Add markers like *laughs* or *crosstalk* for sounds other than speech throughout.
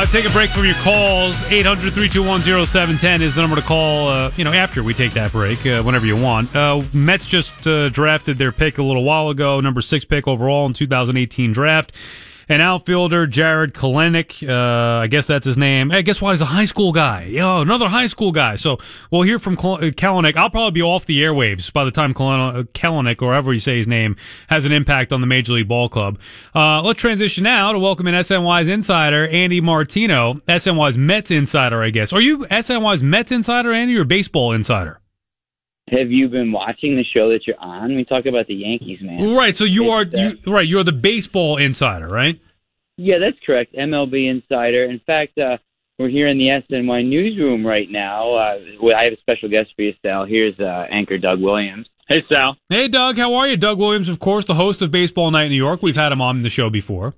Uh, take a break from your calls. 800-321-0710 is the number to call, uh, you know, after we take that break, uh, whenever you want. Uh, Mets just uh, drafted their pick a little while ago, number six pick overall in 2018 draft. An outfielder, Jared Kelenic. Uh, I guess that's his name. Hey, guess what? He's a high school guy. Yo, another high school guy. So we'll hear from Kelenic. I'll probably be off the airwaves by the time Kelenic, or however you say his name, has an impact on the Major League Ball Club. Uh, let's transition now to welcome in SNY's insider, Andy Martino. SNY's Mets insider, I guess. Are you SNY's Mets insider, Andy, or baseball insider? Have you been watching the show that you're on? We talk about the Yankees, man. Right. So you it's, are uh, you, right. You're the baseball insider, right? Yeah, that's correct. MLB insider. In fact, uh, we're here in the SNY newsroom right now. Uh, I have a special guest for you, Sal. Here's uh, anchor Doug Williams. Hey, Sal. Hey, Doug. How are you? Doug Williams, of course, the host of Baseball Night in New York. We've had him on the show before.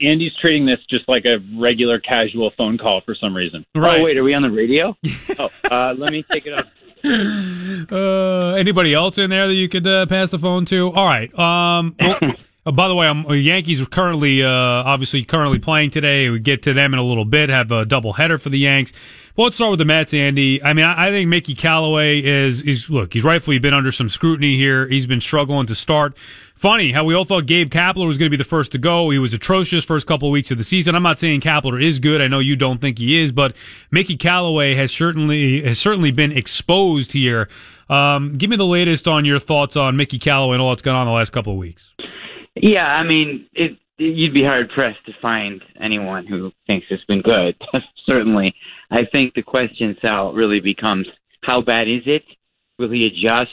Andy's treating this just like a regular casual phone call for some reason. Right. Oh, wait, are we on the radio? *laughs* oh, uh, let me take it up uh, anybody else in there that you could uh, pass the phone to? All right. Um, *laughs* well, uh, by the way, I'm, uh, Yankees are currently, uh, obviously, currently playing today. We get to them in a little bit. Have a double header for the Yanks. Well, let's start with the Mets, Andy. I mean, I, think Mickey Callaway is is look. He's rightfully been under some scrutiny here. He's been struggling to start. Funny how we all thought Gabe Kapler was going to be the first to go. He was atrocious first couple of weeks of the season. I'm not saying Kapler is good. I know you don't think he is, but Mickey Callaway has certainly has certainly been exposed here. Um, give me the latest on your thoughts on Mickey Callaway and all that's gone on the last couple of weeks. Yeah, I mean, it, you'd be hard pressed to find anyone who thinks it's been good. *laughs* Certainly, I think the question, Sal, really becomes how bad is it? Will he adjust?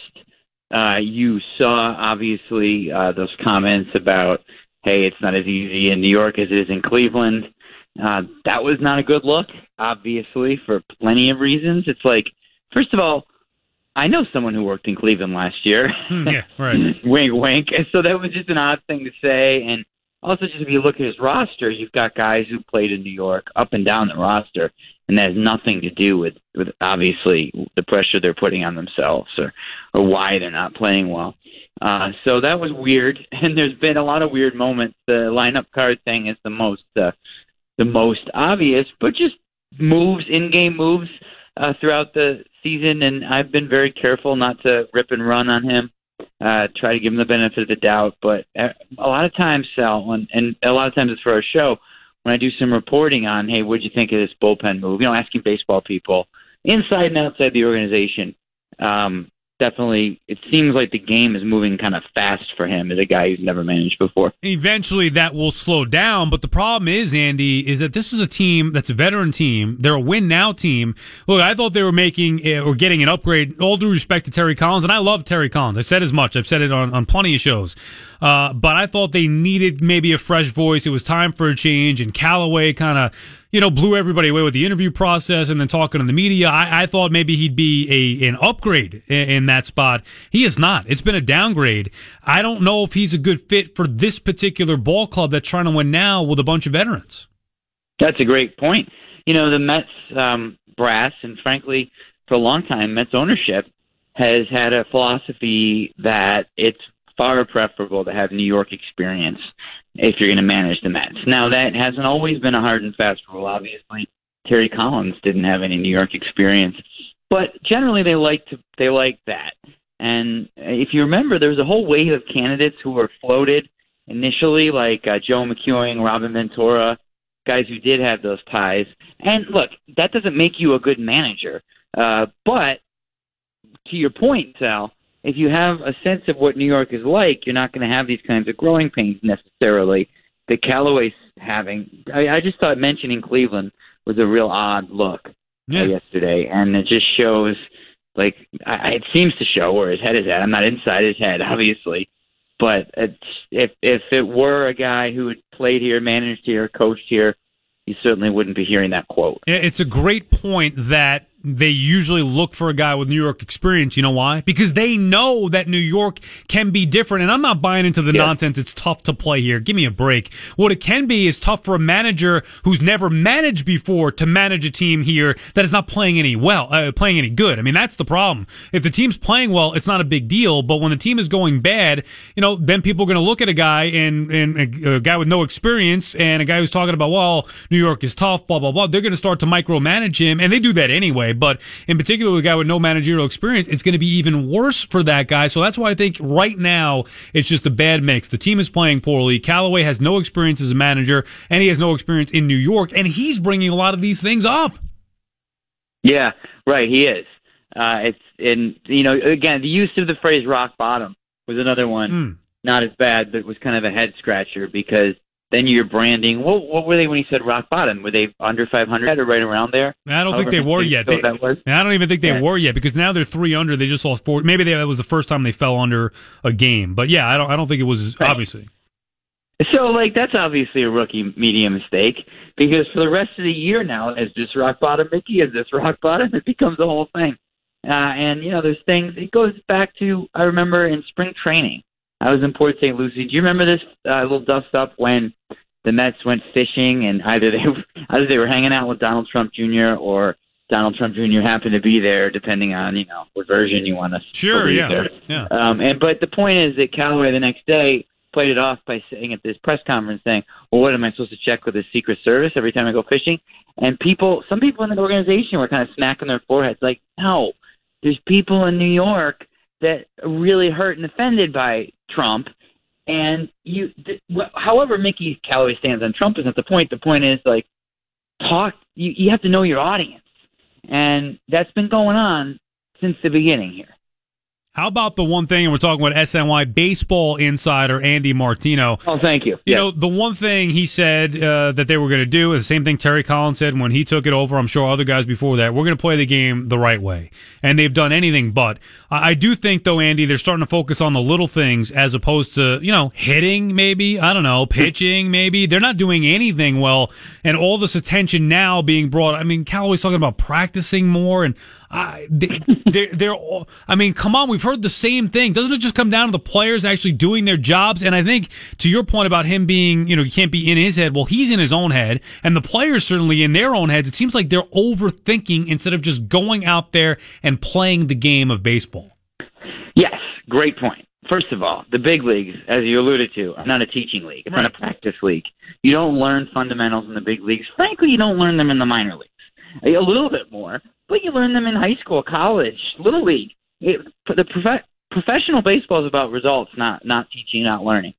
Uh, you saw obviously uh, those comments about, hey, it's not as easy in New York as it is in Cleveland. Uh, that was not a good look, obviously, for plenty of reasons. It's like, first of all, I know someone who worked in Cleveland last year. Hmm, yeah, *laughs* right. wink, wink. And so that was just an odd thing to say. And also, just if you look at his roster, you've got guys who played in New York up and down the roster and that has nothing to do with with obviously the pressure they're putting on themselves or or why they're not playing well. Uh, so that was weird, *laughs* and there's been a lot of weird moments. The lineup card thing is the most uh, the most obvious, but just moves, in-game moves uh, throughout the season, and I've been very careful not to rip and run on him. Uh, try to give them the benefit of the doubt, but uh, a lot of times, Sal, and, and a lot of times it's for our show when I do some reporting on, hey, what'd you think of this bullpen move? You know, asking baseball people inside and outside the organization. Um, definitely it seems like the game is moving kind of fast for him as a guy who's never managed before. Eventually that will slow down, but the problem is, Andy, is that this is a team that's a veteran team. They're a win now team. Look, I thought they were making eh, or getting an upgrade, all due respect to Terry Collins, and I love Terry Collins. I said as much. I've said it on, on plenty of shows. Uh, but I thought they needed maybe a fresh voice. It was time for a change, and Callaway kind of you know, blew everybody away with the interview process and then talking to the media. I, I thought maybe he'd be a an upgrade in, in, that spot. He is not. It's been a downgrade. I don't know if he's a good fit for this particular ball club that's trying to win now with a bunch of veterans. That's a great point. You know, the Mets um, brass, and frankly, for a long time, Mets ownership has had a philosophy that it's far preferable to have New York experience if you're going to manage the Mets. Now, that hasn't always been a hard and fast rule. Obviously, Terry Collins didn't have any New York experience, but generally they like to they like that. And if you remember, there was a whole wave of candidates who were floated initially, like uh, Joe McEwing, Robin Ventura, guys who did have those ties. And look, that doesn't make you a good manager. Uh, but to your point, Sal, if you have a sense of what New York is like, you're not going to have these kinds of growing pains necessarily that Callaway's having. I, I just thought mentioning Cleveland was a real odd look yeah. uh, yesterday, and it just shows. Like I, it seems to show where his head is at. I'm not inside his head, *laughs* obviously, but it's, if if it were a guy who had played here, managed here, coached here, you certainly wouldn't be hearing that quote. It's a great point that they usually look for a guy with New York experience. You know why? Because they know that New York can be different. And I'm not buying into the Yeah. nonsense. It's tough to play here. Give me a break. What it can be is tough for a manager who's never managed before to manage a team here that is not playing any well, uh, playing any good. I mean, that's the problem. If the team's playing well, it's not a big deal. But when the team is going bad, you know, then people are going to look at a guy and, and a, a guy with no experience and a guy who's talking about, well, New York is tough, blah, blah, blah. They're going to start to micromanage him. And they do that anyway. But in particular, with a guy with no managerial experience, it's going to be even worse for that guy. So that's why I think right now it's just a bad mix. The team is playing poorly. Callaway has no experience as a manager and he has no experience in New York. And he's bringing a lot of these things up. Yeah, right. He is. Uh, it's and you know again the use of the phrase rock bottom was another one. Mm. Not as bad, but was kind of a head scratcher because then you're branding. What what were they when he said rock bottom? Were they under 500 or right around there? I don't think they were yet. They- that was. I don't even think they Yeah. were yet because now they're three under. They just lost four. Maybe they, that was the first time they fell under a game. But yeah, I don't. I don't think it was Right. obviously. So, like, that's obviously a rookie media mistake because for the rest of the year now, is this rock bottom Mickey? Is this rock bottom? It becomes a whole thing. Uh, and, you know, there's things, it goes back to, I remember in spring training, I was in Port St. Lucie. Do you remember this uh, little dust up when the Mets went fishing and either they, *laughs* either they were hanging out with Donald Trump Jr. or Donald Trump Jr. happened to be there, depending on, you know, what version you want to Sure. Yeah. there. Yeah. Um, and but the point is that Callaway the next day played it off by saying at this press conference saying, "Well, what am I supposed to check with the Secret Service every time I go fishing?" And people, some people in the organization were kind of smacking their foreheads, like, "No, there's people in New York that really hurt and offended by Trump." And you, th- however, Mickey Callaway stands on Trump is not the point. The point is like, talk. You, you have to know your audience, and that's been going on since the beginning here. How about the one thing, and we're talking about SNY baseball insider Andy Martino. Oh, thank you. You Yes. know, the one thing he said uh, that they were going to do is the same thing Terry Collins said when he took it over. I'm sure other guys before that. We're going to play the game the right way. And they've done anything but. I, I do think, though, Andy, they're starting to focus on the little things as opposed to, you know, hitting maybe. I don't know, pitching maybe. They're not doing anything well. And all this attention now being brought. I mean, Callaway's talking about practicing more and. I they, they're, they're all, I mean, come on, we've heard the same thing. Doesn't it just come down to the players actually doing their jobs? And I think to your point about him being, you know, you can't be in his head. Well, he's in his own head and the players certainly in their own heads. It seems like they're overthinking instead of just going out there and playing the game of baseball. Yes, great point. First of all, the big leagues, as you alluded to, are not a teaching league. It's not a practice league. You don't learn fundamentals in the big leagues. Frankly, you don't learn them in the minor leagues. A little bit more, but you learn them in high school, college, little league. It, the prof- professional baseball is about results, not not teaching, not learning,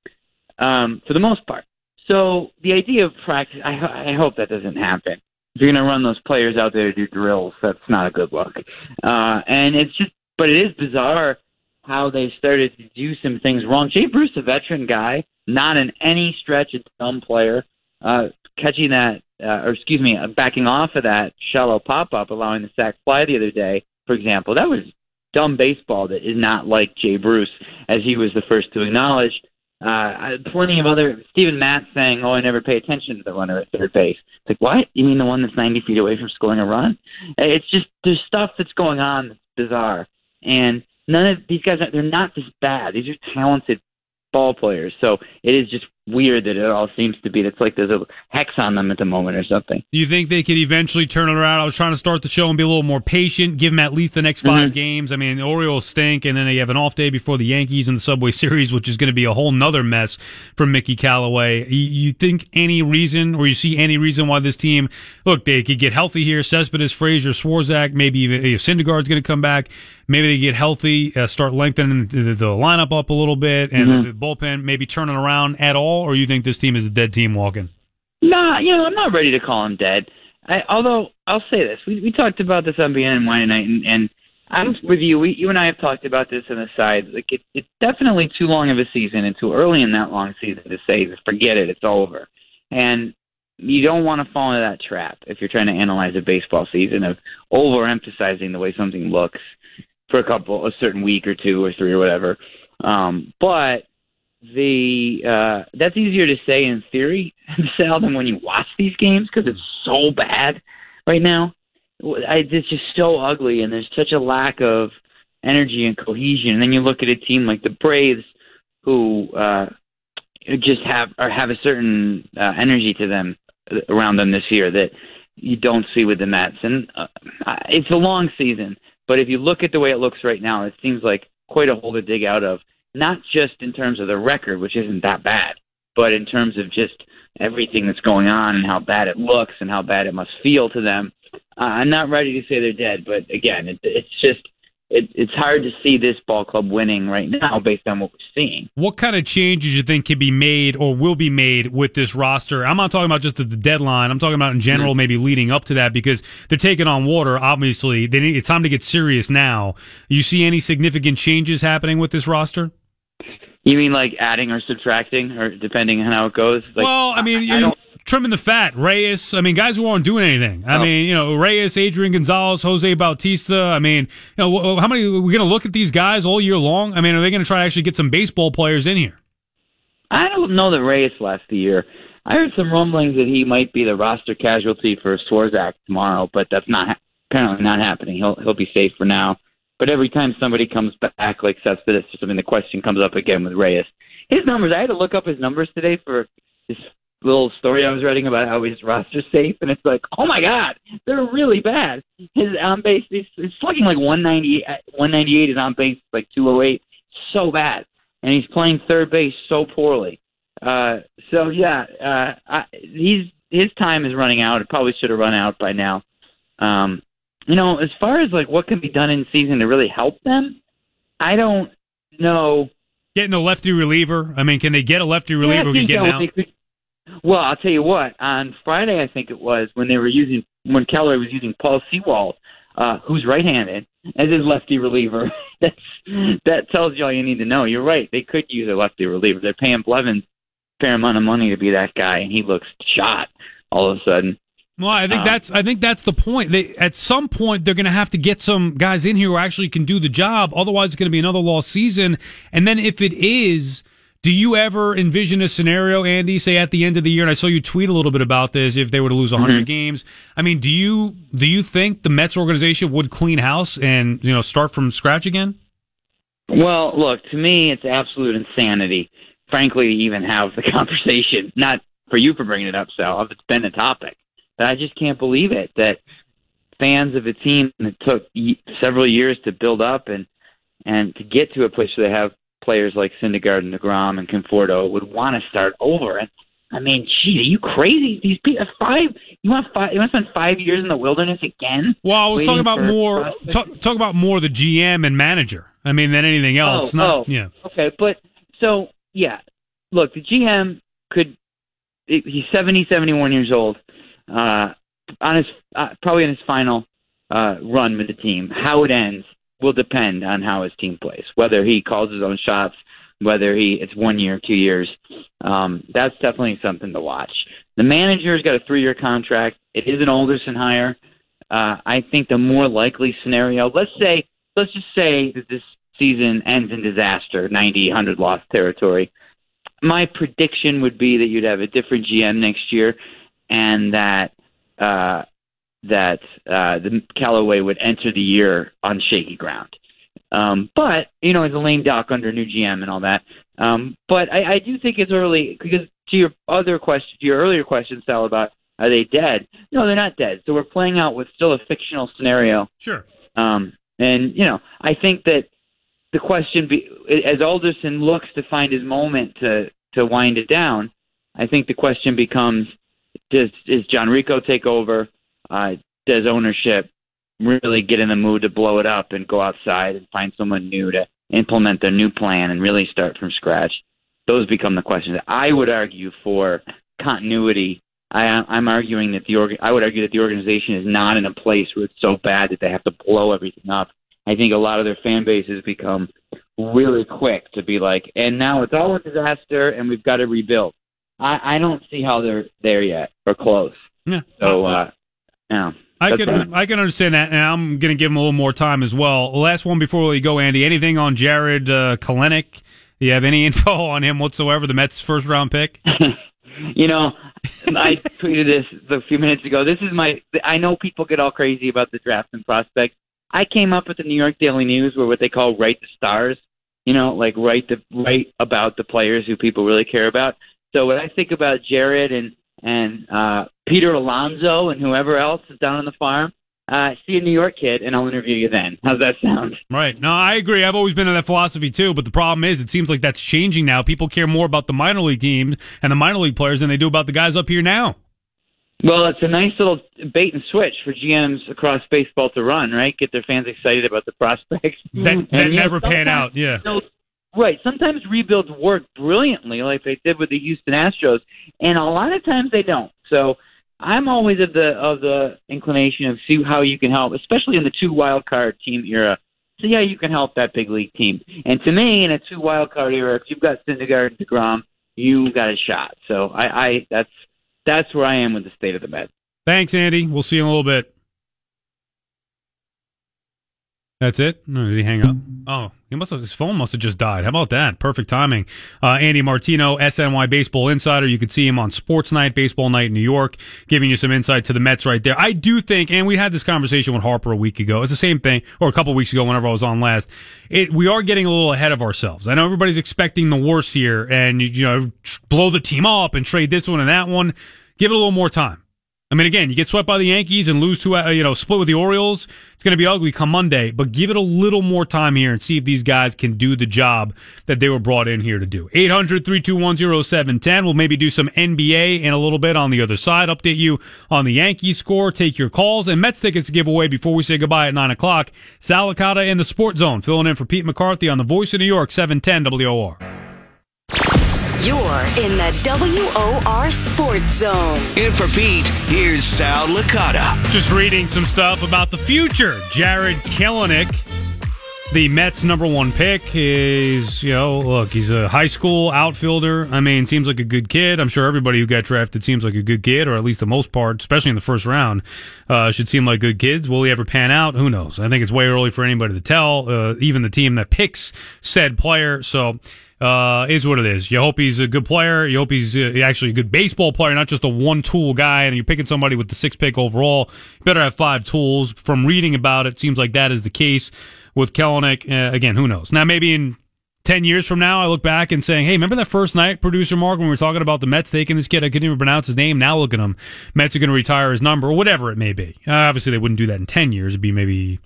um, for the most part. So the idea of practice, I, I hope that doesn't happen. If you're going to run those players out there to do drills, that's not a good look. Uh, and it's just, but it is bizarre how they started to do some things wrong. Jay Bruce, a veteran guy, not in any stretch a dumb player, uh, catching that, uh, or excuse me, uh, backing off of that shallow pop up, allowing the sac fly the other day, for example. That was dumb baseball that is not like Jay Bruce, as he was the first to acknowledge. Uh, plenty of other Steven Matz saying, "Oh, I never pay attention to the runner at third base." It's like, what? You mean the one that's 90 feet away from scoring a run? It's just there's stuff that's going on that's bizarre, and none of these guys are they're not this bad. These are talented ball players. So it is just weird that it all seems to be. It's like there's a hex on them at the moment or something. Do you think they could eventually turn it around? I was trying to start the show and be a little more patient, give them at least the next 5 Mhm. games. I mean, the Orioles stink, and then they have an off day before the Yankees in the Subway *laughs* Series, which is going to be a whole nother mess for Mickey Callaway. You, you think any reason, or you see any reason why this team, look, they could get healthy here. Cespedes, Frazier, Swarzak, maybe even if Syndergaard's going to come back. Maybe they get healthy, uh, start lengthening the, the lineup up a little bit, and Mhm. the bullpen maybe turning around at all, or you think this team is a dead team walking? Nah, you know, I'm not ready to call him dead. I, although I'll say this, we we talked about this on BNNY tonight, and, and I'm with you. We, you and I have talked about this on the side. Like it, it's definitely too long of a season and too early in that long season to say, forget it, it's over. And you don't want to fall into that trap if you're trying to analyze a baseball season of overemphasizing the way something looks for a couple, a certain week or two or three or whatever. Um, but the uh, that's easier to say in theory, *laughs* Sal, than when you watch these games because it's so bad right now. I, it's just so ugly, and there's such a lack of energy and cohesion. And then you look at a team like the Braves, who uh, just have or have a certain uh, energy to them around them this year that you don't see with the Mets. And uh, it's a long season, but if you look at the way it looks right now, it seems like quite a hole to dig out of. Not just in terms of the record, which isn't that bad, but in terms of just everything that's going on and how bad it looks and how bad it must feel to them. Uh, I'm not ready to say they're dead, but again, it, it's just it, it's hard to see this ball club winning right now based on what we're seeing. What kind of changes you think can be made or will be made with this roster? I'm not talking about just at the deadline. I'm talking about in general, mm-hmm. maybe leading up to that because they're taking on water. Obviously, they need, it's time to get serious now. You see any significant changes happening with this roster? You mean like adding or subtracting, or depending on how it goes? Like, well, I mean, I, I trimming the fat. Reyes, I mean, guys who aren't doing anything. I oh. mean, you know, Reyes, Adrian Gonzalez, Jose Bautista. I mean, you know, how many? are We're going to look at these guys all year long. I mean, are they going to try to actually get some baseball players in here? I don't know that Reyes last the year. I heard some rumblings that he might be the roster casualty for Swarzak tomorrow, but that's not apparently not happening. He'll he'll be safe for now. But every time somebody comes back like Cespedes I mean, the question comes up again with Reyes. His numbers, I had to look up his numbers today for this little story I was writing about how his roster's safe, and it's like, oh my god, they're really bad. His on base, he's, he's slugging like 190, 198. His on base like 208, so bad, and he's playing third base so poorly. Uh, so yeah, uh, I, he's his time is running out. It probably should have run out by now. Um, you know, as far as like what can be done in season to really help them, I don't know. Getting a lefty reliever. I mean, can they get a lefty reliever yeah, who can get out? Well, I'll tell you what. On Friday, I think it was when they were using when Keller was using Paul Sewald, uh, who's right-handed, as his lefty reliever. *laughs* That's that tells you all you need to know. You're right. They could use a lefty reliever. They're paying Blevins a fair amount of money to be that guy, and he looks shot all of a sudden. Well, I think um, that's I think that's the point. They at some point they're going to have to get some guys in here who actually can do the job. Otherwise, it's going to be another lost season. And then if it is do you ever envision a scenario, Andy, say at the end of the year, and I saw you tweet a little bit about this, if they were to lose 100 mm-hmm. games? I mean, do you do you think the Mets organization would clean house and you know start from scratch again? Well, look, to me, it's absolute insanity, frankly, to even have the *laughs* conversation. Not for you for bringing it up, Sal. It's been a topic, but I just can't believe it that fans of a team that took several years to build up and and to get to a place where they have players like Syndergaard and Degrom and Conforto would want to start over. And I mean, gee, are you crazy? These people uh, five. You want five? You want to spend five years in the wilderness again? Well, I was talking about more. Talk, talk, about more the GM and manager. I mean, than anything oh, else. Oh, Not, oh, yeah. Okay, but so yeah, look, the GM could. He's 70, 71 years old. Uh, on his uh, probably in his final uh, run with the team. How it ends will depend on how his team plays, whether he calls his own shots, whether he it's one year, two years. Um, that's definitely something to watch. The manager's got a three-year contract. It is an Alderson hire. Uh, I think the more likely scenario, let's say, let's just say that this season ends in disaster, 90, 100 loss territory. My prediction would be that you'd have a different GM next year, and that uh, that uh, the Callaway would enter the year on shaky ground. Um, but you know, as a lame duck under new GM and all that. Um, but I, I do think it's early because to your other question, to your earlier question, Sal, about are they dead? No, they're not dead. So we're playing out with still a fictional scenario. Sure. Um, and you know, I think that the question, be, as Alderson looks to find his moment to to wind it down, I think the question becomes: Does is John Ricco take over? uh, does ownership really get in the mood to blow it up and go outside and find someone new to implement their new plan and really start from scratch? Those become the questions. I would argue for continuity. I, I'm arguing that the org- I would argue that the organization is not in a place where it's so bad that they have to blow everything up. I think a lot of their fan bases become really quick to be like, and now it's all a disaster, and we've got to rebuild. I, I don't see how they're there yet or close. Yeah. So uh, yeah. I can I can understand that, and I'm going to give him a little more time as well. Last one before we go, Andy. Anything on Jared uh, Kelenic? Do you have any *laughs* info on him whatsoever? The Mets' first round pick. *laughs* you know, I tweeted this a few minutes ago. This is my. I know people get all crazy about the draft and prospects. I came up with the New York Daily News, where what they call "write the stars." You know, like write the write about the players who people really care about. So when I think about Jared and and uh, Peter Alonso and whoever else is down on the farm, uh, see a New York kid, and I'll interview you then. How's that sound? Right. No, I agree. I've always been in that philosophy too. But the problem is, it seems like that's changing now. People care more about the minor league teams and the minor league players than they do about the guys up here now. Well, it's a nice little bait and switch for GMs across baseball to run, right? Get their fans excited about the prospects. That, that never pan out. Yeah. You know, right. Sometimes rebuilds work brilliantly, like they did with the Houston Astros, and a lot of times they don't. So I'm always of the of the inclination of see how you can help, especially in the two wild card team era. See how you can help that big league team. And to me, in a two wild card era, if you've got Syndergaard and Degrom, you got a shot. So I, I that's that's where I am with the state of the Mets. Thanks, Andy. We'll see you in a little bit. That's it? No, did he hang up? Oh, he must have. His phone must have just died. How about that? Perfect timing. Uh, Andy Martino, SNY Baseball Insider. You can see him on Sports Night, Baseball Night in New York, giving you some insight to the Mets right there. I do think, and we had this conversation with Harper a week ago. It's the same thing, or a couple weeks ago, whenever I was on last. It, we are getting a little ahead of ourselves. I know everybody's expecting the worst here, and you know, blow the team up and trade this one and that one. Give it a little more time. I mean, again, you get swept by the Yankees and lose to, uh, you know, split with the Orioles. It's going to be ugly come Monday, but give it a little more time here and see if these guys can do the job that they were brought in here to do. 800 321 0710. We'll maybe do some NBA in a little bit on the other side, update you on the Yankees score, take your calls, and Mets tickets to give away before we say goodbye at 9 o'clock. Sal Licata in the Sports Zone, filling in for Pete McCarthy on the Voice of New York, 710 WOR. You're in the WOR Sports Zone. In for Pete, here's Sal Licata. Just reading some stuff about the future. Jared Kelenic, the Mets' number one pick, is, you know, look, he's a high school outfielder. I mean, seems like a good kid. I'm sure everybody who got drafted seems like a good kid, or at least the most part, especially in the first round, uh, should seem like good kids. Will he ever pan out? Who knows? I think it's way early for anybody to tell, uh, even the team that picks said player. So, uh, is what it is. You hope he's a good player. You hope he's uh, actually a good baseball player, not just a one tool guy. And you're picking somebody with the six pick overall. You better have five tools. From reading about it, seems like that is the case with Kelenic. Uh, again, who knows? Now, maybe in 10 years from now, I look back and saying, hey, remember that first night, producer Mark, when we were talking about the Mets taking this kid? I couldn't even pronounce his name. Now look at him. Mets are going to retire his number or whatever it may be. Uh, obviously, they wouldn't do that in 10 years. It'd be maybe,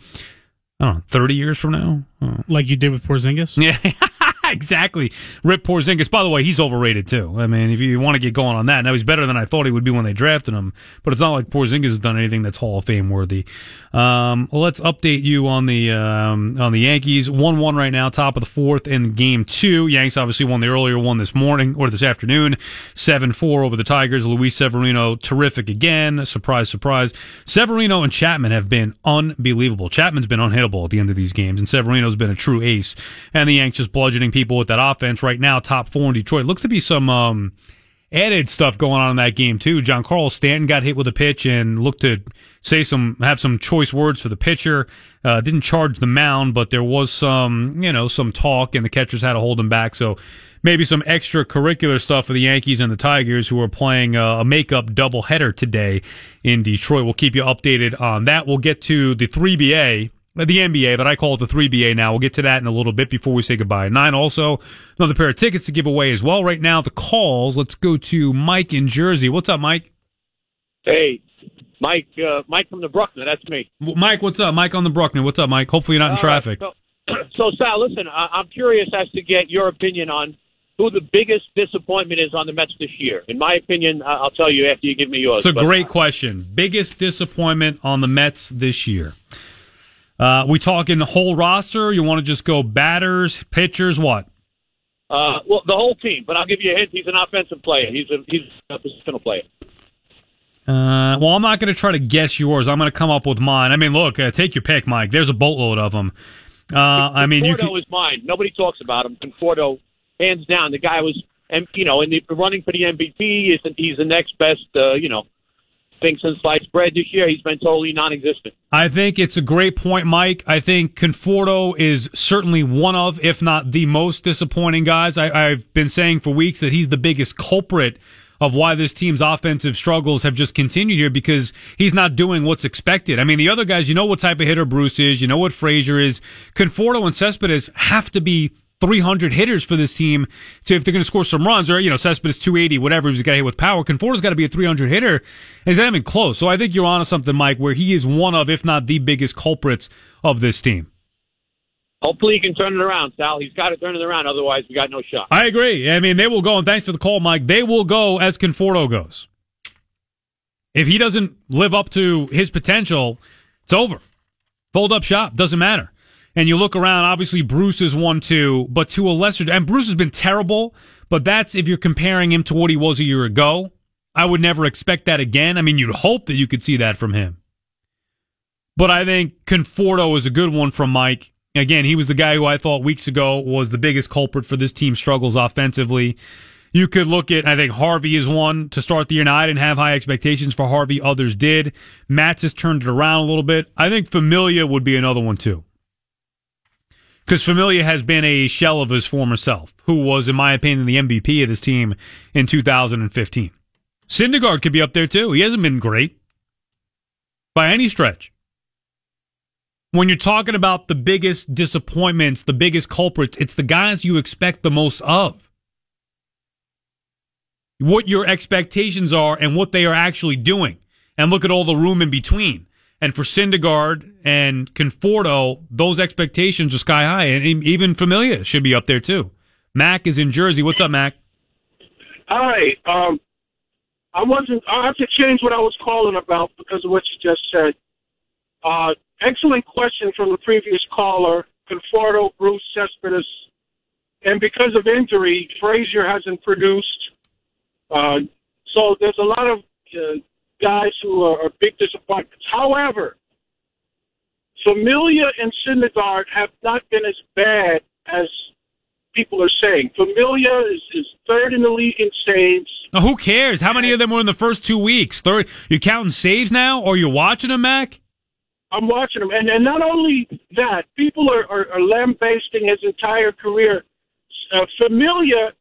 I don't know, 30 years from now. Oh. Like you did with Porzingis? *laughs* Yeah. *laughs* exactly. Rip Porzingis. By the way, he's overrated too. I mean, if you want to get going on that, now he's better than I thought he would be when they drafted him. But it's not like Porzingis has done anything that's Hall of Fame worthy. Um, let's update you on the um, on the Yankees. One one right now, top of the fourth in game two. Yanks obviously won the earlier one this morning or this afternoon, seven four over the Tigers. Luis Severino, terrific again. Surprise, surprise. Severino and Chapman have been unbelievable. Chapman's been unhittable at the end of these games, and Severino's been a true ace. And the Yanks just bludgeoning people with that offense right now. Top four in Detroit. Looks to be some. Um, added stuff going on in that game too. Giancarlo Stanton got hit with a pitch and looked to say some have some choice words for the pitcher. Uh, didn't charge the mound, but there was some you know some talk, and the catchers had to hold him back. So maybe some extracurricular stuff for the Yankees and the Tigers, who are playing a, a makeup doubleheader today in Detroit. We'll keep you updated on that. We'll get to the three BA the NBA, but I call it the 3BA now. We'll get to that in a little bit before we say goodbye. Nine also, another pair of tickets to give away as well. Right now, the calls. Let's go to Mike in Jersey. What's up, Mike? Hey, Mike. Uh, Mike from the Bruckner. That's me. Mike, what's up? Mike on the Bruckner. What's up, Mike? Hopefully you're not in traffic. so, *clears throat* so, Sal, listen, I- I'm curious as to get your opinion on who the biggest disappointment is on the Mets this year. In my opinion, I- I'll tell you after you give me yours. It's a but- great question. Biggest disappointment on the Mets this year. Uh, we talking the whole roster? You want to just go batters, pitchers, what? Uh, well, the whole team. But I'll give you a hint. He's an offensive player. He's a he's a positional player. Uh, well, I'm not going to try to guess yours. I'm going to come up with mine. I mean, look, uh, take your pick, Mike. There's a boatload of them. Uh, I mean, you Conforto can, is mine. Nobody talks about him. Conforto, hands down, the guy was, and you know, in the running for the MVP. He's he's the next best, uh, you know, thing since sliced bread this year. He's been totally non-existent. I think it's a great point, Mike. I think Conforto is certainly one of, if not the most disappointing guys. I, I've been saying for weeks that he's the biggest culprit of why this team's offensive struggles have just continued here because he's not doing what's expected. I mean, the other guys, you know what type of hitter Bruce is, you know what Frazier is. Conforto and Cespedes have to be 300 hitters for this team to if they're going to score some runs or you know Cespedes 280 whatever he's got to hit with power Conforto's got to be a 300 hitter he's not even close so I think you're on to something Mike where he is one of if not the biggest culprits of this team Hopefully he can turn it around, Sal. He's got to turn it around. Otherwise, we got no shot. I agree. I mean, they will go, and thanks for the call, Mike. They will go as Conforto goes. If he doesn't live up to his potential, it's over. Fold up shop. Doesn't matter. And you look around, obviously Bruce is one too, but to a lesser, and Bruce has been terrible, but that's if you're comparing him to what he was a year ago. I would never expect that again. I mean, you'd hope that you could see that from him. But I think Conforto is a good one from Mike. Again, he was the guy who I thought weeks ago was the biggest culprit for this team's struggles offensively. You could look at, I think Harvey is one to start the year. Now, I didn't have high expectations for Harvey. Others did. Matz has turned it around a little bit. I think Familia would be another one too. Because Familia has been a shell of his former self, who was, in my opinion, the MVP of this team in 2015. Syndergaard could be up there too. He hasn't been great by any stretch when you're talking about the biggest disappointments, the biggest culprits, it's the guys you expect the most of. What your expectations are and what they are actually doing. And look at all the room in between. And for Syndergaard and Conforto, those expectations are sky high. And even Familia should be up there too. Mac is in Jersey. What's up, Mac? Hi. Um, I wasn't. I have to change what I was calling about because of what you just said. Uh, excellent question from the previous caller, Conforto, Bruce Cespedes. And because of injury, Frazier hasn't produced. Uh, so there's a lot of uh, guys who are, are big disappointments. However, Familia and Syndergaard have not been as bad as people are saying. Familia is, is third in the league in saves. Now, who cares? How many of them were in the first two weeks? Third, You're counting saves now, or you're watching them, Mac? I'm watching him, and and not only that, people are are, are lambasting his entire career. Uh, Familia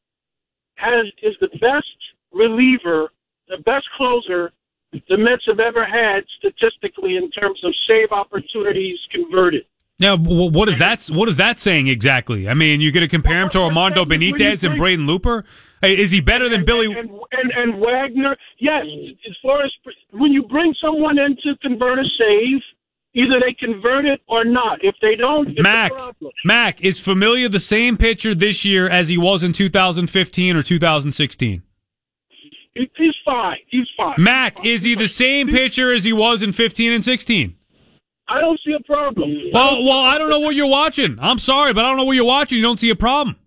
has is the best reliever, the best closer the Mets have ever had statistically in terms of save opportunities converted. Now, what is that? What is that saying exactly? I mean, you're going to compare him to Armando Benitez and Braden Looper? Is he better than and, Billy and, and, and Wagner? Yes. As far as when you bring someone in to convert a save, Either they convert it or not. If they don't, Mac, Mac is Familia the same pitcher this year as he was in 2015 or 2016. He's fine. He's fine. Mac, is he the same pitcher as he was in 15 and 16? I don't see a problem. Well, well, I don't know what you're watching. I'm sorry, but I don't know what you're watching. You don't see a problem.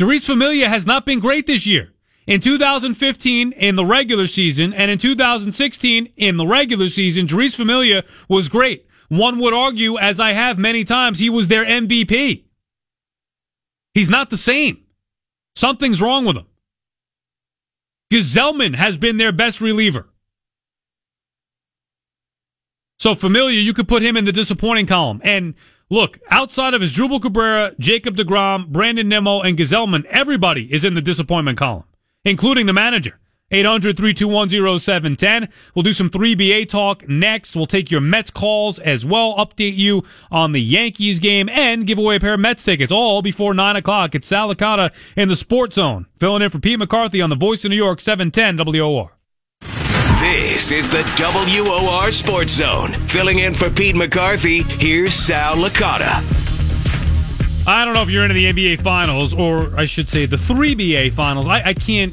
Jeurys Familia has not been great this year in 2015 in the regular season and in 2016 in the regular season, Jeurys Familia was great. One would argue, as I have many times, he was their MVP. He's not the same. Something's wrong with him. Gsellman has been their best reliever. So Familia, you could put him in the disappointing column. And look, outside of Asdrubal Cabrera, Jacob DeGrom, Brandon Nimmo, and Gsellman, everybody is in the disappointment column including the manager. 800 321 0710. We'll do some 3BA talk next. We'll take your Mets calls as well, update you on the Yankees game, and give away a pair of Mets tickets all before 9 o'clock. It's Sal Licata in the Sports Zone, filling in for Pete McCarthy on the Voice of New York 710 WOR. This is the WOR Sports Zone. Filling in for Pete McCarthy, here's Sal Licata. I don't know if you're into the NBA Finals, or I should say the 3BA Finals. I, I can't.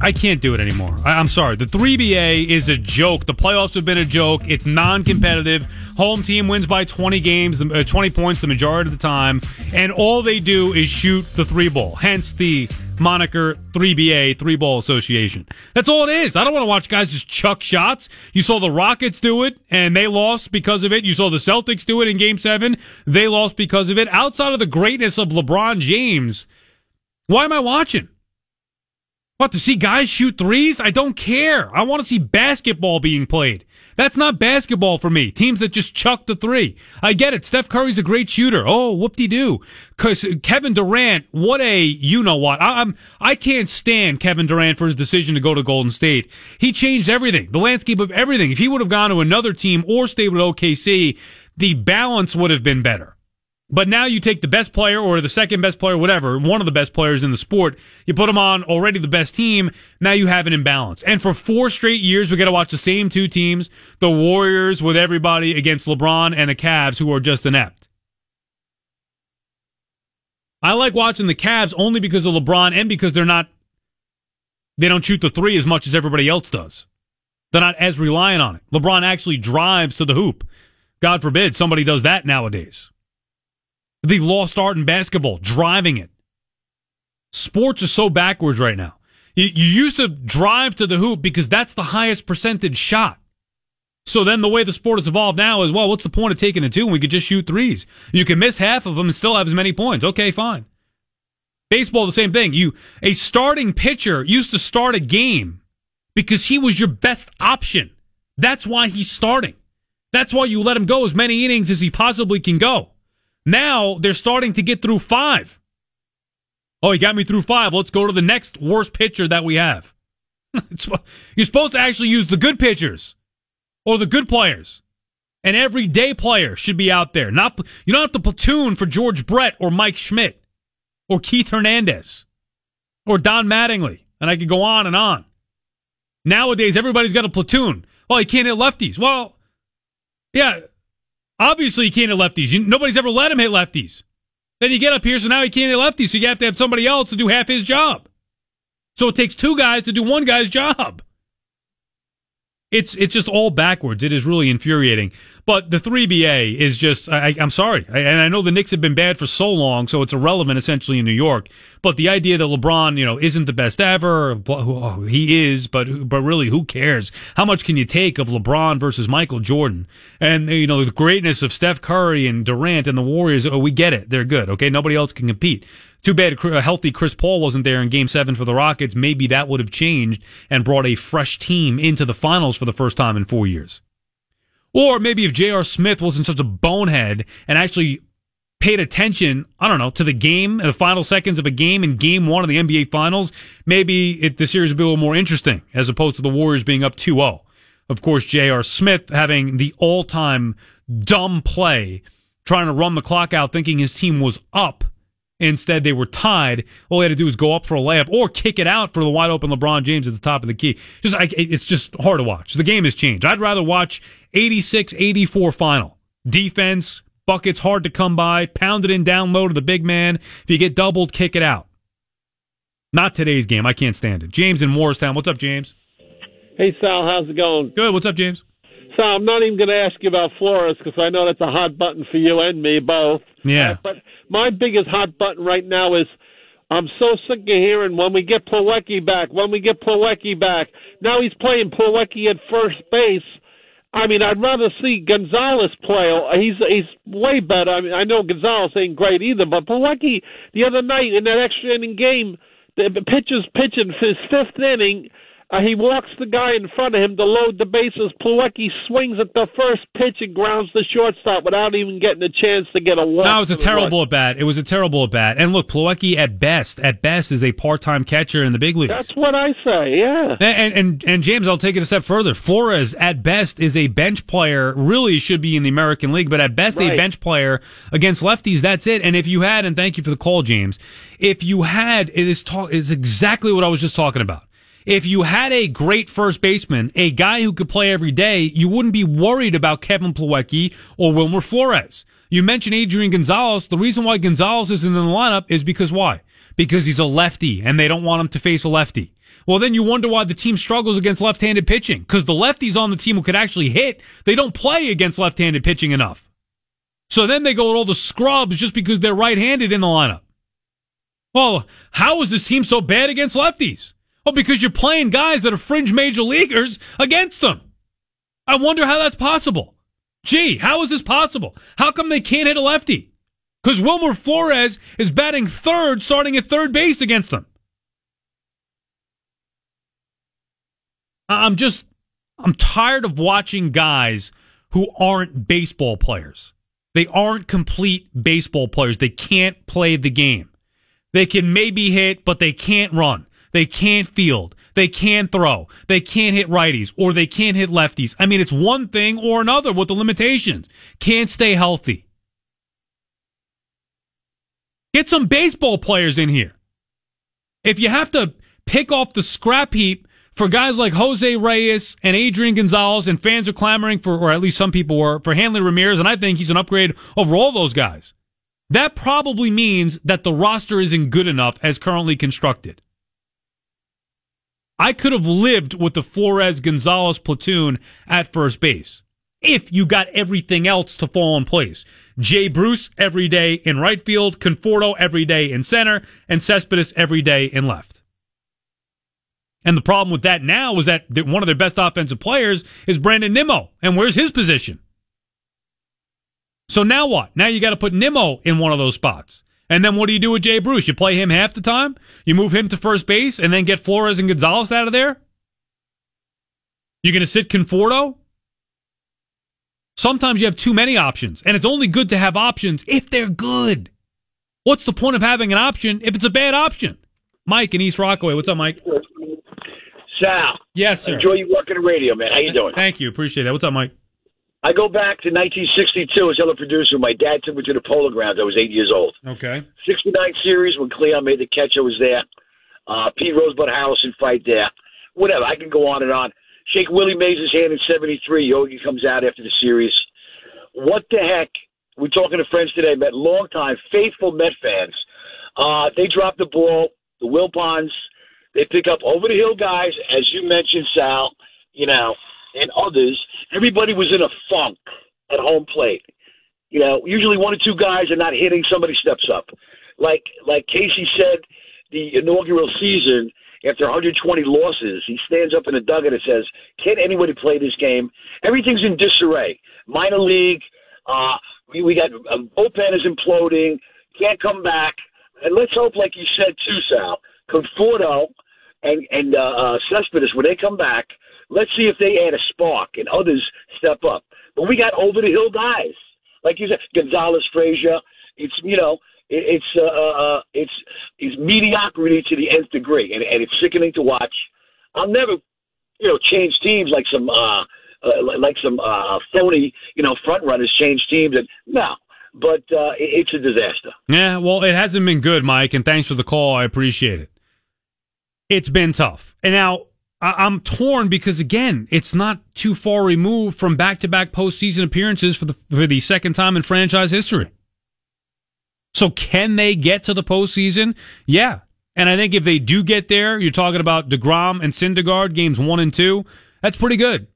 I can't do it anymore. I, am sorry. The 3BA is a joke. The playoffs have been a joke. It's non-competitive. Home team wins by 20 games, uh, 20 points the majority of the time, and all they do is shoot the three ball. Hence the moniker 3BA, Three Ball Association. That's all it is. I don't want to watch guys just chuck shots. You saw the Rockets do it and they lost because of it. You saw the Celtics do it in game seven. They lost because of it. Outside of the greatness of LeBron James, why am I watching? What, to see guys shoot threes? I don't care. I want to see basketball being played. That's not basketball for me. Teams that just chuck the three. I get it. Steph Curry's a great shooter. Oh, whoop-de-doo. Cause Kevin Durant, what a, you know what. I, I'm, I can't stand Kevin Durant for his decision to go to Golden State. He changed everything, the landscape of everything. If he would have gone to another team or stayed with OKC, the balance would have been better. But now you take the best player or the second best player, whatever, one of the best players in the sport, you put them on already the best team. Now you have an imbalance. And for four straight years, we got to watch the same two teams, the Warriors with everybody against LeBron and the Cavs who are just inept. I like watching the Cavs only because of LeBron and because they're not, they don't shoot the three as much as everybody else does. They're not as reliant on it. LeBron actually drives to the hoop. God forbid somebody does that nowadays the lost art in basketball, driving it. Sports is so backwards right now. You, you used to drive to the hoop because that's the highest percentage shot. So then the way the sport has evolved now is, well, what's the point of taking a two when we could just shoot threes? You can miss half of them and still have as many points. Okay, fine. Baseball, the same thing. You, a starting pitcher used to start a game because he was your best option. That's why he's starting. That's why you let him go as many innings as he possibly can go. Now they're starting to get through five. Oh, he got me through five. Let's go to the next worst pitcher that we have. *laughs* You're supposed to actually use the good pitchers or the good players. An everyday player should be out there. Not you don't have to platoon for George Brett or Mike Schmidt or Keith Hernandez or Don Mattingly, and I could go on and on. Nowadays, everybody's got a platoon. Well, he can't hit lefties. Well, yeah, Obviously, he can't hit lefties. You, nobody's ever let him hit lefties. Then you get up here, so now he can't hit lefties, so you have to have somebody else to do half his job. So it takes two guys to do one guy's job. It's it's just all backwards. It is really infuriating. But the 3BA is just, I, am sorry. I, and I know the Knicks have been bad for so long, so it's irrelevant essentially in New York. But the idea that LeBron, you know, isn't the best ever, oh, he is, but, but really, who cares? How much can you take of LeBron versus Michael Jordan? And, you know, the greatness of Steph Curry and Durant and the Warriors, oh, we get it. They're good, okay? Nobody else can compete. Too bad a healthy Chris Paul wasn't there in game seven for the Rockets. Maybe that would have changed and brought a fresh team into the finals for the first time in four years. Or maybe if J.R. Smith wasn't such a bonehead and actually paid attention, I don't know, to the game, the final seconds of a game in game one of the NBA Finals, maybe it, the series would be a little more interesting as opposed to the Warriors being up 2 0. Of course, J.R. Smith having the all time dumb play, trying to run the clock out, thinking his team was up Instead, they were tied. All they had to do was go up for a layup or kick it out for the wide open LeBron James at the top of the key. Just, I, it's just hard to watch. The game has changed. I'd rather watch 86 84 final. Defense, buckets hard to come by, pound it in down low to the big man. If you get doubled, kick it out. Not today's game. I can't stand it. James in Morristown. What's up, James? Hey, Sal. How's it going? Good. What's up, James? So I'm not even going to ask you about Flores because I know that's a hot button for you and me both. Yeah. Uh, but my biggest hot button right now is I'm so sick of hearing when we get Plawecki back, when we get Plawecki back. Now he's playing Plawecki at first base. I mean, I'd rather see Gonzalez play. He's he's way better. I mean, I know Gonzalez ain't great either, but Plawecki the other night in that extra inning game, the pitcher's pitching for his fifth inning uh, he walks the guy in front of him to load the bases. Plawecki swings at the first pitch and grounds the shortstop without even getting a chance to get a walk. No, it's a terrible at bat. It was a terrible at bat. And look, Plawecki at best, at best, is a part-time catcher in the big leagues. That's what I say. Yeah. And and and James, I'll take it a step further. Flores, at best, is a bench player. Really should be in the American League, but at best, right. a bench player against lefties. That's it. And if you had, and thank you for the call, James. If you had, it is talk is exactly what I was just talking about if you had a great first baseman, a guy who could play every day, you wouldn't be worried about Kevin Plawecki or Wilmer Flores. You mentioned Adrian Gonzalez. The reason why Gonzalez isn't in the lineup is because why? Because he's a lefty and they don't want him to face a lefty. Well, then you wonder why the team struggles against left-handed pitching. Because the lefties on the team who could actually hit, they don't play against left-handed pitching enough. So then they go with all the scrubs just because they're right-handed in the lineup. Well, how is this team so bad against lefties? Well, because you're playing guys that are fringe major leaguers against them. I wonder how that's possible. Gee, how is this possible? How come they can't hit a lefty? Because Wilmer Flores is batting third, starting at third base against them. I'm just I'm tired of watching guys who aren't baseball players. They aren't complete baseball players. They can't play the game. They can maybe hit, but they can't run. They can't field. They can't throw. They can't hit righties or they can't hit lefties. I mean, it's one thing or another with the limitations. Can't stay healthy. Get some baseball players in here. If you have to pick off the scrap heap for guys like Jose Reyes and Adrian Gonzalez, and fans are clamoring for, or at least some people were, for Hanley Ramirez, and I think he's an upgrade over all those guys. That probably means that the roster isn't good enough as currently constructed. I could have lived with the Flores Gonzalez platoon at first base if you got everything else to fall in place. Jay Bruce every day in right field, Conforto every day in center, and Cespedes every day in left. And the problem with that now is that one of their best offensive players is Brandon Nimmo. And where's his position? So now what? Now you got to put Nimmo in one of those spots. And then what do you do with Jay Bruce? You play him half the time? You move him to first base and then get Flores and Gonzalez out of there? You're going to sit Conforto? Sometimes you have too many options, and it's only good to have options if they're good. What's the point of having an option if it's a bad option? Mike in East Rockaway. What's up, Mike? Sal. Yes, sir. Enjoy you working the radio, man. How you doing? Thank you. Appreciate that. What's up, Mike? I go back to 1962 as a producer. My dad took me to the Polo Grounds. I was eight years old. Okay. 69 series when Cleon made the catch. I was there. Uh, Pete Rose Bud Harrelson fight there. Whatever. I can go on and on. Shake Willie Mays' hand in 73. Yogi comes out after the series. What the heck? We're talking to friends today, met long time, faithful Met fans. Uh, they drop the ball. The Wilpons, they pick up over the hill guys, as you mentioned, Sal, you know, and others. Everybody was in a funk at home plate. You know, usually one or two guys are not hitting, somebody steps up. Like like Casey said, the inaugural season, after 120 losses, he stands up in the dugout and says, "Can anybody play this game?" Everything's in disarray. Minor league, uh, we, we got uh, bullpen is imploding, can't come back, and let's hope, like you said too, Sal, Conforto and and uh, uh, Cespedes when they come back, let's see if they add a spark and others step up. But we got over the hill guys, like you said, Gonzalez, Frazier. It's you know it's uh, uh, it's it's mediocrity to the nth degree, and, and it's sickening to watch. I'll never, you know, change teams like some uh, uh like some uh, phony, you know, front runners change teams. And no, but uh, it's a disaster. Yeah, well, it hasn't been good, Mike, and thanks for the call. I appreciate it. It's been tough, and now I'm torn because again, it's not too far removed from back-to-back postseason appearances for the for the second time in franchise history. So can they get to the postseason? Yeah. And I think if they do get there, you're talking about DeGrom and Syndergaard games one and two. That's pretty good.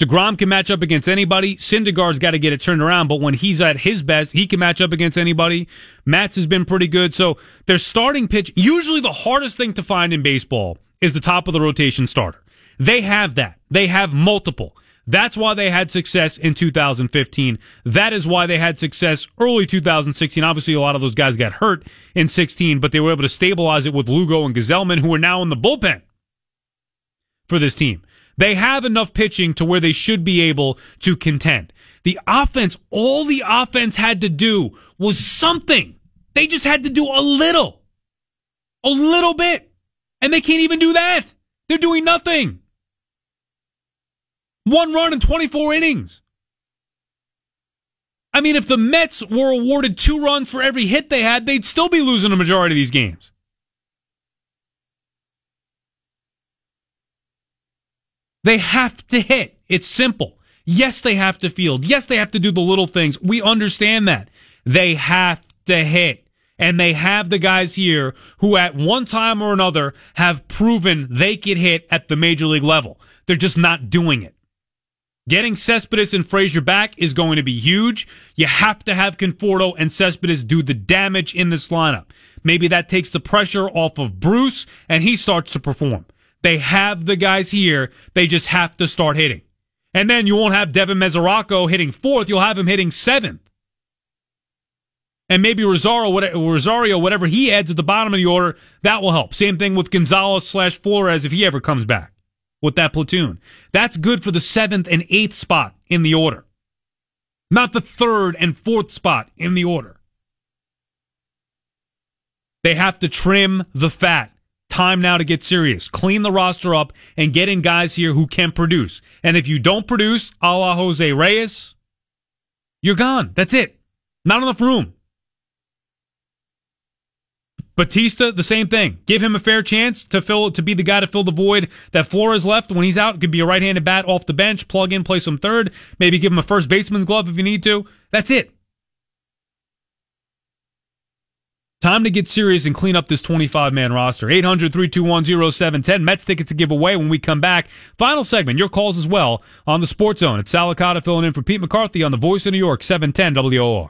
DeGrom can match up against anybody. Syndergaard's got to get it turned around, but when he's at his best, he can match up against anybody. Matz has been pretty good. So their starting pitch, usually the hardest thing to find in baseball is the top of the rotation starter. They have that. They have multiple. That's why they had success in 2015. That is why they had success early 2016. Obviously, a lot of those guys got hurt in 16, but they were able to stabilize it with Lugo and Gsellman, who are now in the bullpen for this team. They have enough pitching to where they should be able to contend. The offense, all the offense had to do was something. They just had to do a little, a little bit. And they can't even do that. They're doing nothing. One run in 24 innings. I mean, if the Mets were awarded two runs for every hit they had, they'd still be losing a majority of these games. They have to hit. It's simple. Yes, they have to field. Yes, they have to do the little things. We understand that. They have to hit. And they have the guys here who at one time or another have proven they can hit at the major league level. They're just not doing it. Getting Cespedes and Frazier back is going to be huge. You have to have Conforto and Cespedes do the damage in this lineup. Maybe that takes the pressure off of Bruce and he starts to perform. They have the guys here. They just have to start hitting. And then you won't have Devin Mesoraco hitting fourth. You'll have him hitting seventh. And maybe Rosario, Rosario, whatever he adds at the bottom of the order, that will help. Same thing with Gonzalez slash Flores if he ever comes back. with that platoon. That's good for the seventh and eighth spot in the order, not the third and fourth spot in the order. They have to trim the fat. Time now to get serious. Clean the roster up and get in guys here who can produce. And if you don't produce, a la Jose Reyes, you're gone. That's it. Not enough room. Bautista, the same thing. Give him a fair chance to fill to be the guy to fill the void that Flores left when he's out. Could be a right-handed bat off the bench, plug in, play some third, maybe give him a first baseman's glove if you need to. That's it. Time to get serious and clean up this 25 man roster. 800 321 0710. Mets tickets to give away when we come back. Final segment, your calls as well on the Sports Zone. It's Sal Licata filling in for Pete McCarthy on the Voice of New York, 710 WOR.